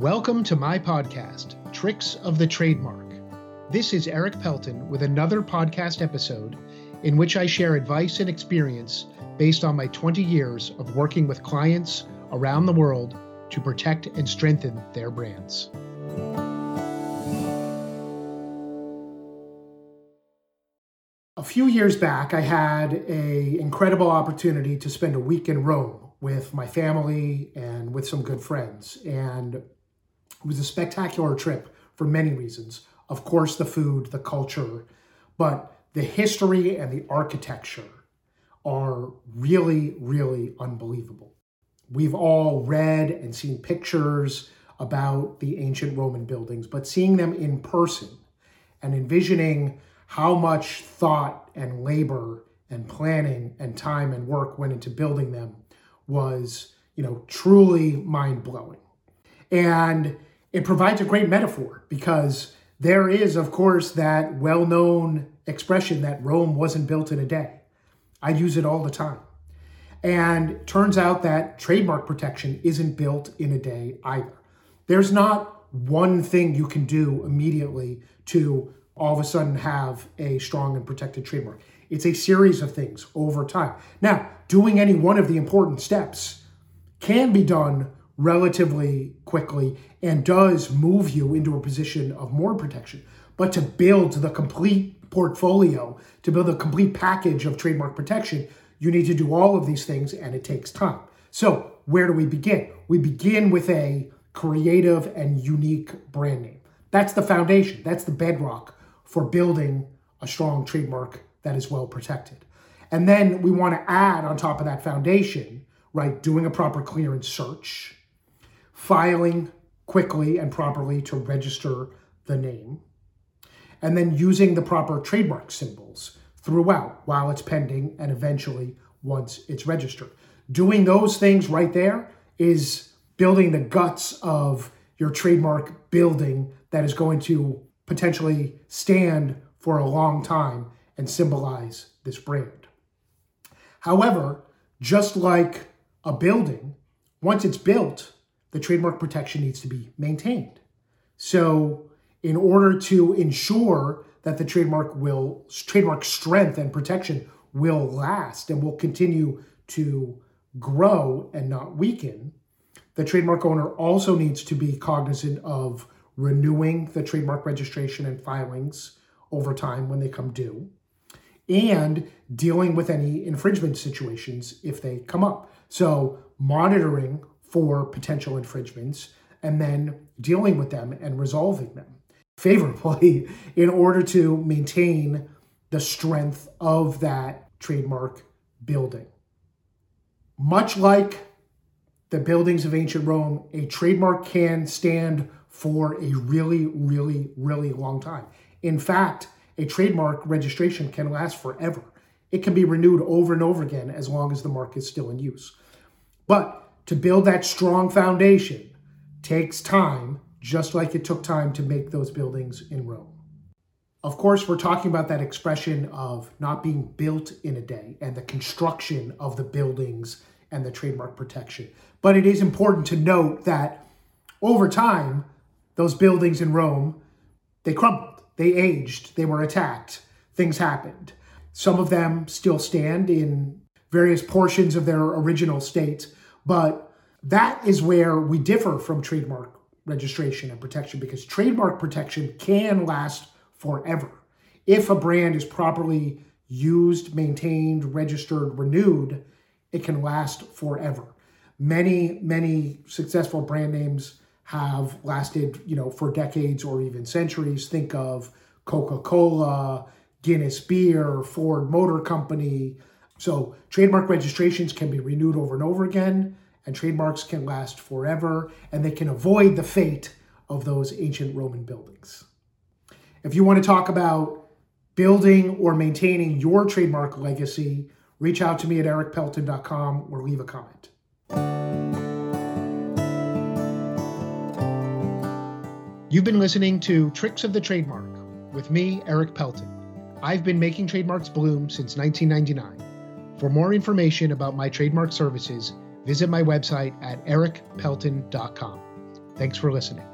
Welcome to my podcast, Tricks of the Trademark. This is Erik Pelton with another podcast episode in which I share advice and experience based on my 20 years of working with clients around the world to protect and strengthen their brands. A few years back, I had an incredible opportunity to spend a week in Rome with my family and with some good friends. And it was a spectacular trip for many reasons. Of course, the food, the culture, but the history and the architecture are really, really unbelievable. We've all read and seen pictures about the ancient Roman buildings, but seeing them in person and envisioning how much thought and labor and planning and time and work went into building them was, you know, truly mind blowing. And it provides a great metaphor because there is, of course, that well known expression that Rome wasn't built in a day. I use it all the time. And turns out that trademark protection isn't built in a day either. There's not one thing you can do immediately to all of a sudden have a strong and protected trademark. It's a series of things over time. Now, doing any one of the important steps can be done relatively quickly and does move you into a position of more protection. But to build the complete portfolio, to build a complete package of trademark protection, you need to do all of these things and it takes time. So, where do we begin? We begin with a creative and unique brand name. That's the foundation, that's the bedrock for building a strong trademark that is well protected. And then we want to add on top of that foundation, right, doing a proper clearance search, filing quickly and properly to register the name, and then using the proper trademark symbols throughout while it's pending and eventually once it's registered. Doing those things right there is building the guts of your trademark building that is going to potentially stand for a long time and symbolize this brand. However, just like a building, once it's built, the trademark protection needs to be maintained. So, in order to ensure that the trademark will trademark strength and protection will last and will continue to grow and not weaken, the trademark owner also needs to be cognizant of renewing the trademark registration and filings over time when they come due, and dealing with any infringement situations if they come up. So, monitoring for potential infringements and then dealing with them and resolving them favorably in order to maintain the strength of that trademark building. Much like the buildings of ancient Rome, a trademark can stand for a really, really, really long time. In fact, a trademark registration can last forever. It can be renewed over and over again as long as the mark is still in use. But to build that strong foundation takes time, just like it took time to make those buildings in Rome. Of course, we're talking about that expression of not being built in a day and the construction of the buildings and the trademark protection. But it is important to note that over time, those buildings in Rome, they crumbled, they aged, they were attacked, things happened. Some of them still stand in various portions of their original state, but that is where we differ from trademark registration and protection because trademark protection can last forever. If a brand is properly used, maintained, registered, renewed, it can last forever. Many, many successful brand names have lasted, you know, for decades or even centuries. Think of Coca-Cola, Guinness Beer, Ford Motor Company, so trademark registrations can be renewed over and over again, and trademarks can last forever, and they can avoid the fate of those ancient Roman buildings. If you want to talk about building or maintaining your trademark legacy, reach out to me at erikpelton.com or leave a comment. You've been listening to Tricks of the Trademark with me, Erik Pelton. I've been making trademarks bloom since 1999. For more information about my trademark services, visit my website at erikpelton.com. Thanks for listening.